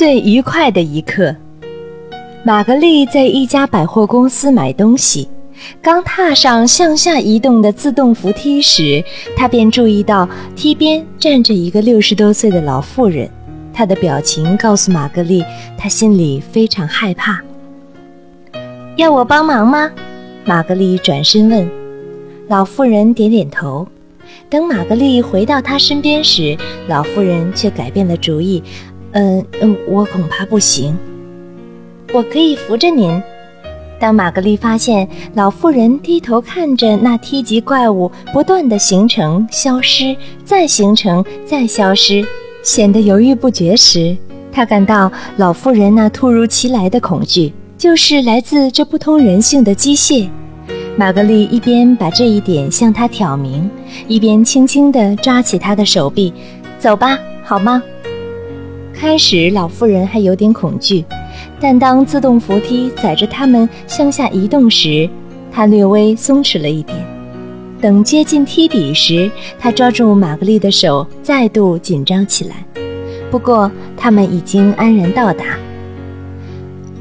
最愉快的一刻。玛格丽在一家百货公司买东西，刚踏上向下移动的自动扶梯时，她便注意到梯边站着一个六十多岁的老妇人。她的表情告诉玛格丽，她心里非常害怕。要我帮忙吗？玛格丽转身问。老妇人点点头。等玛格丽回到她身边时，老妇人却改变了主意。嗯嗯，我恐怕不行。我可以扶着您。当玛格丽发现老妇人低头看着那梯级怪物不断的形成、消失、再形成、再消失，显得犹豫不决时，她感到老妇人那突如其来的恐惧，就是来自这不通人性的机械。玛格丽一边把这一点向他挑明，一边轻轻地抓起他的手臂：“走吧，好吗？”开始，老妇人还有点恐惧。但当自动扶梯载着他们向下移动时，她略微松弛了一点。等接近梯底时，他抓住玛格丽的手，再度紧张起来。不过，他们已经安然到达。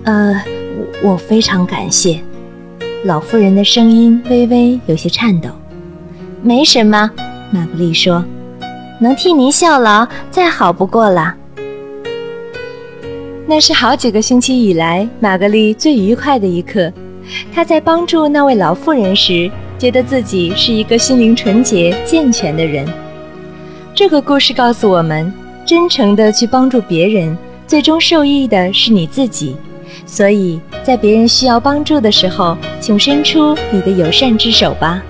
呃，我非常感谢。老妇人的声音微微有些颤抖。没什么，玛格丽说，能替您效劳，再好不过了。那是好几个星期以来玛格丽最愉快的一刻。她在帮助那位老妇人时，觉得自己是一个心灵纯洁、健全的人。这个故事告诉我们：真诚地去帮助别人，最终受益的是你自己。所以在别人需要帮助的时候，请伸出你的友善之手吧。